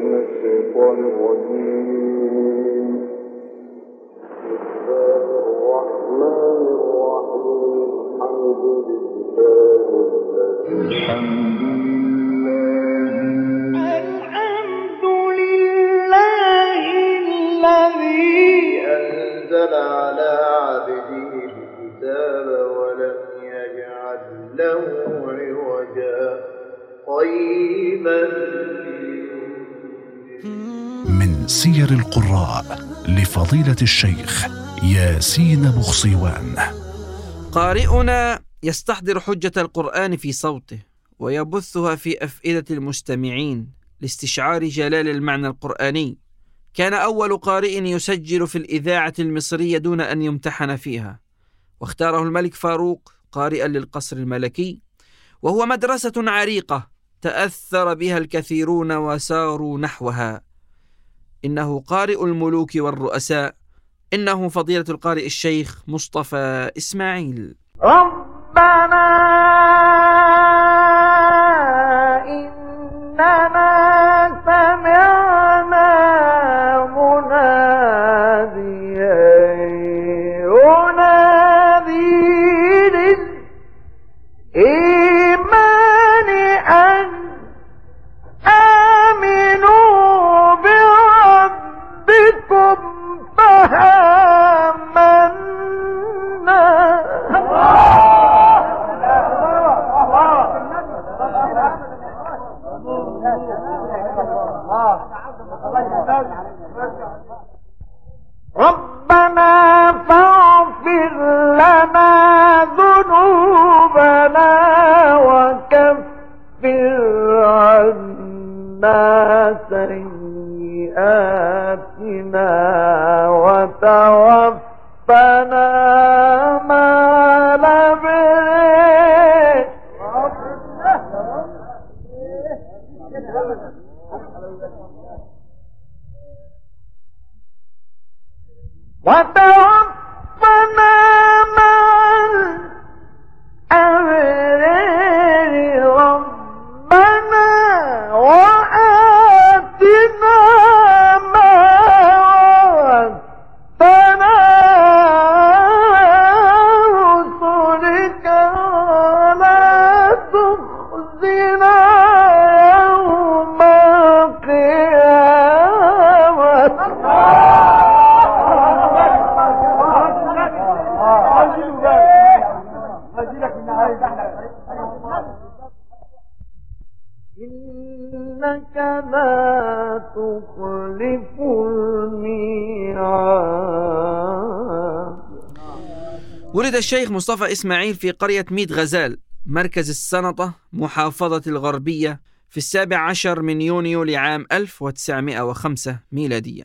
من الشيطان الرجيم. بسم الله الرحمن سير القراء لفضيلة الشيخ ياسين بخصيوان قارئنا يستحضر حجة القرآن في صوته ويبثها في أفئدة المستمعين لاستشعار جلال المعنى القرآني. كان أول قارئ يسجل في الإذاعة المصرية دون أن يمتحن فيها. واختاره الملك فاروق قارئا للقصر الملكي. وهو مدرسة عريقة تأثر بها الكثيرون وساروا نحوها. إنه قارئ الملوك والرؤساء إنه فضيلة القارئ الشيخ مصطفى إسماعيل. ربنا عنا سيئاتنا وتوفنا مع الأبرار ولد الشيخ مصطفى إسماعيل في قرية ميت غزال مركز السنطة محافظة الغربية في السابع عشر من يونيو لعام 1905 ميلادية.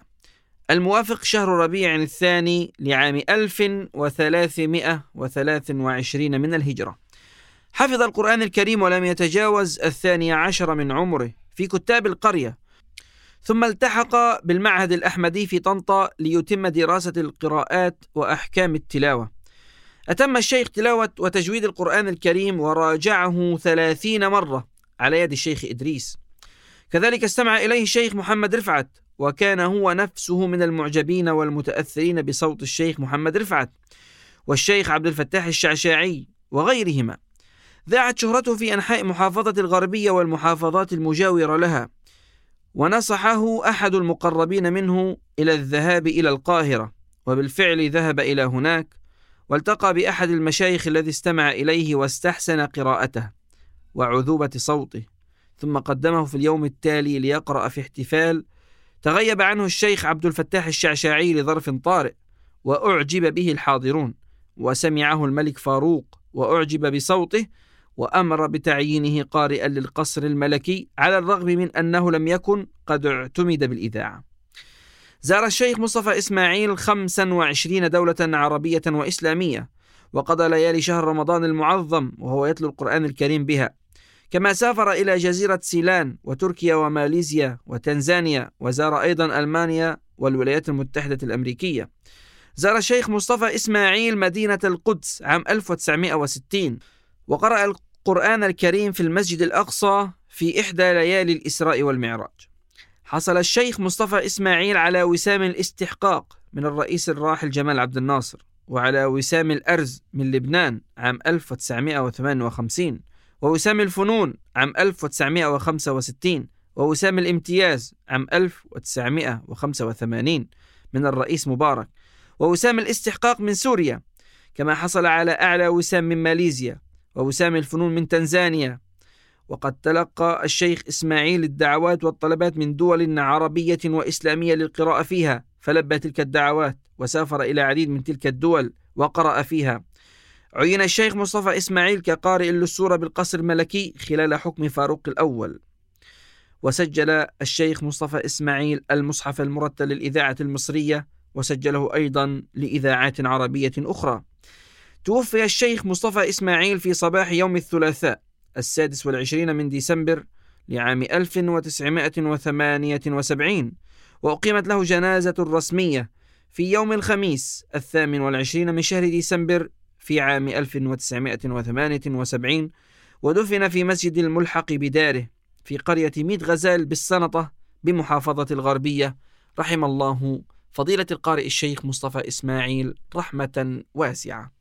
الموافق شهر ربيع الثاني لعام 1323 من الهجرة. حفظ القرآن الكريم ولم يتجاوز الثاني عشر من عمره. في كتاب القرية. ثم التحق بالمعهد الأحمدي في طنطا ليتم دراسة القراءات وأحكام التلاوة. أتم الشيخ تلاوة وتجويد القرآن الكريم وراجعه ثلاثين مرة على يد الشيخ إدريس. كذلك استمع إليه الشيخ محمد رفعت وكان هو نفسه من المعجبين والمتأثرين بصوت الشيخ محمد رفعت والشيخ عبد الفتاح الشعشاعي وغيرهما. ذاعت شهرته في أنحاء محافظة الغربية والمحافظات المجاورة لها. ونصحه أحد المقربين منه إلى الذهاب إلى القاهرة وبالفعل ذهب إلى هناك والتقى بأحد المشايخ الذي استمع إليه واستحسن قراءته وعذوبة صوته. ثم قدمه في اليوم التالي ليقرأ في احتفال تغيب عنه الشيخ عبد الفتاح الشعشاعي لظرف طارئ وأعجب به الحاضرون وسمعه الملك فاروق وأعجب بصوته وأمر بتعيينه قارئا للقصر الملكي على الرغم من أنه لم يكن قد اعتمد بالإذاعة. زار الشيخ مصطفى إسماعيل 25 دولة عربية وإسلامية وقضى ليالي شهر رمضان المعظم وهو يتلو القرآن الكريم بها. كما سافر إلى جزيرة سيلان وتركيا وماليزيا وتنزانيا وزار أيضا ألمانيا والولايات المتحدة الأمريكية. زار الشيخ مصطفى إسماعيل مدينة القدس عام 1960 وقرأ القرآن الكريم في المسجد الأقصى في إحدى ليالي الإسراء والمعراج. حصل الشيخ مصطفى إسماعيل على وسام الاستحقاق من الرئيس الراحل جمال عبد الناصر وعلى وسام الأرز من لبنان عام 1958 ووسام الفنون عام 1965 ووسام الامتياز عام 1985 من الرئيس مبارك ووسام الاستحقاق من سوريا. كما حصل على أعلى وسام من ماليزيا ووسام الفنون من تنزانيا. وقد تلقى الشيخ إسماعيل الدعوات والطلبات من دول عربية وإسلامية للقراءة فيها فلبى تلك الدعوات وسافر إلى عديد من تلك الدول وقرأ فيها. عين الشيخ مصطفى إسماعيل كقارئ للسورة بالقصر الملكي خلال حكم فاروق الأول. وسجل الشيخ مصطفى إسماعيل المصحف المرتل للإذاعة المصرية وسجله أيضا لإذاعات عربية أخرى. توفي الشيخ مصطفى إسماعيل في صباح يوم الثلاثاء السادس والعشرين من ديسمبر لعام 1978 وأقيمت له جنازة رسمية في يوم الخميس الثامن والعشرين من شهر ديسمبر في عام 1978 ودفن في مسجد الملحق بداره في قرية ميت غزال بالسنطة بمحافظة الغربية. رحم الله فضيلة القارئ الشيخ مصطفى إسماعيل رحمة واسعة.